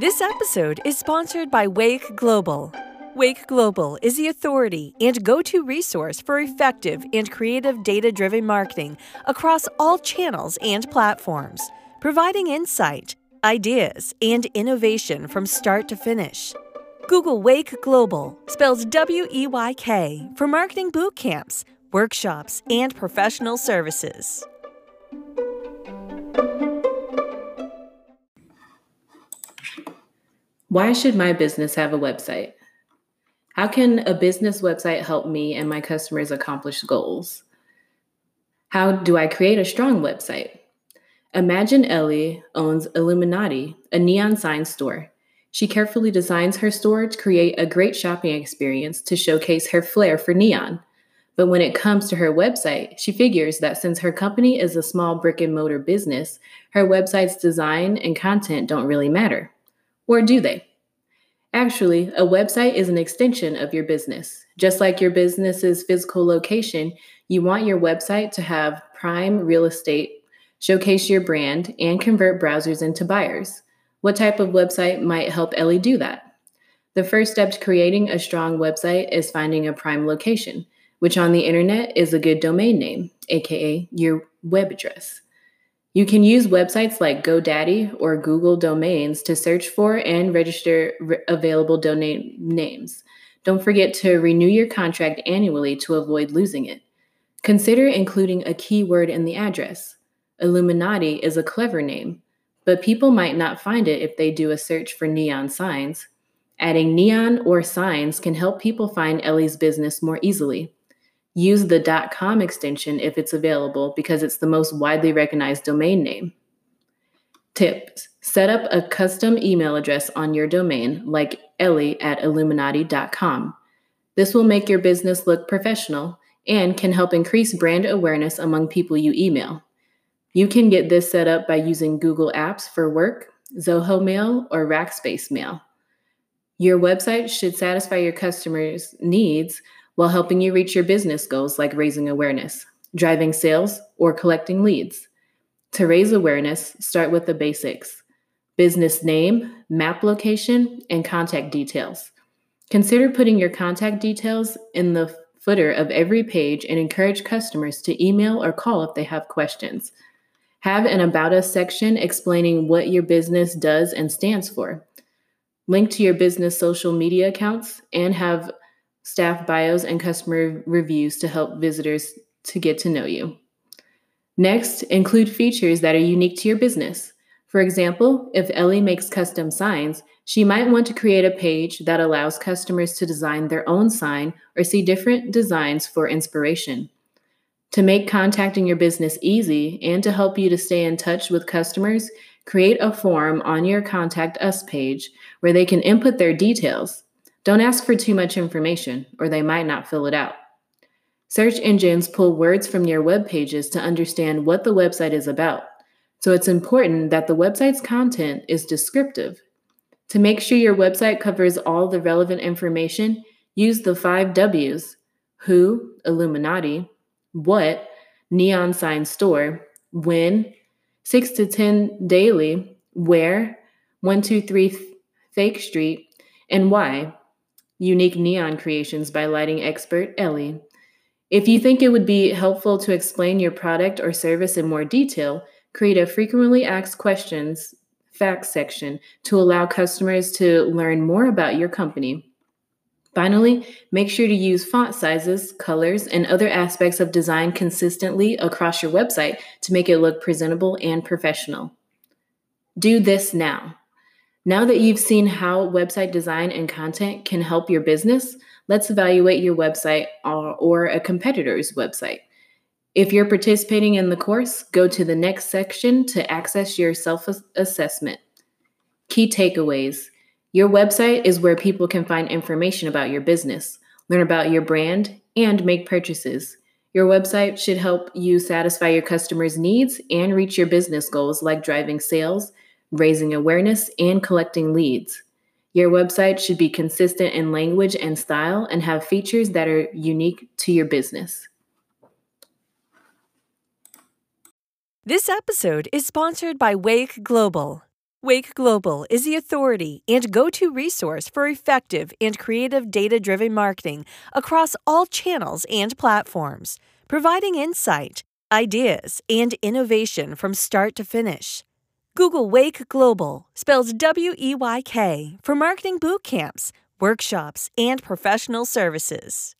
This episode is sponsored by Weyk Global. Weyk Global is the authority and go to resource for effective and creative data driven marketing across all channels and platforms, providing insight, ideas, and innovation from start to finish. Google Weyk Global, spells W E Y K, for marketing boot camps, workshops, and professional services. Why should my business have a website? How can a business website help me and my customers accomplish goals? How do I create a strong website? Imagine Ellie owns Illuminati, a neon sign store. She carefully designs her store to create a great shopping experience to showcase her flair for neon. But when it comes to her website, she figures that since her company is a small brick and mortar business, her website's design and content don't really matter. Or do they? Actually, a website is an extension of your business. Just like your business's physical location, you want your website to have prime real estate, showcase your brand, and convert browsers into buyers. What type of website might help Ellie do that? The first step to creating a strong website is finding a prime location, which on the internet is a good domain name, aka your web address. You can use websites like GoDaddy or Google Domains to search for and register re- available domain names. Don't forget to renew your contract annually to avoid losing it. Consider including a keyword in the address. Illuminati is a clever name, but people might not find it if they do a search for neon signs. Adding neon or signs can help people find Ellie's business more easily. Use the .com extension if it's available because it's the most widely recognized domain name. Tips: Set up a custom email address on your domain like ellie at illuminati.com. This will make your business look professional and can help increase brand awareness among people you email. You can get this set up by using Google Apps for work, Zoho Mail, or Rackspace Mail. Your website should satisfy your customers' needs while helping you reach your business goals like raising awareness, driving sales, or collecting leads. To raise awareness, start with the basics business name, map location, and contact details. Consider putting your contact details in the footer of every page and encourage customers to email or call if they have questions. Have an About Us section explaining what your business does and stands for. Link to your business social media accounts and have staff bios, and customer reviews to help visitors to get to know you. Next, include features that are unique to your business. For example, if Ellie makes custom signs, she might want to create a page that allows customers to design their own sign or see different designs for inspiration. To make contacting your business easy and to help you to stay in touch with customers, create a form on your Contact Us page where they can input their details. Don't ask for too much information, or they might not fill it out. Search engines pull words from your web pages to understand what the website is about, so it's important that the website's content is descriptive. To make sure your website covers all the relevant information, use the five W's who, Illuminati, what, neon sign store, when, 6 to 10 daily, where, 123 fake street, and why, unique neon creations by lighting expert Ellie. If you think it would be helpful to explain your product or service in more detail, create a frequently asked questions FAQs section to allow customers to learn more about your company. Finally, make sure to use font sizes, colors, and other aspects of design consistently across your website to make it look presentable and professional. Do this now. Now that you've seen how website design and content can help your business, let's evaluate your website or, or, a competitor's website. If you're participating in the course, go to the next section to access your self assessment. Key takeaways Your website is where people can find information about your business, learn about your brand, and make purchases. Your website should help you satisfy your customers' needs and reach your business goals like driving sales raising awareness, and collecting leads. Your website should be consistent in language and style and have features that are unique to your business. This episode is sponsored by Weyk Global. Weyk Global is the authority and go to resource for effective and creative data driven marketing across all channels and platforms, providing insight, ideas, and innovation from start to finish. Google Weyk Global, spells W E Y K, for marketing boot camps, workshops, and professional services.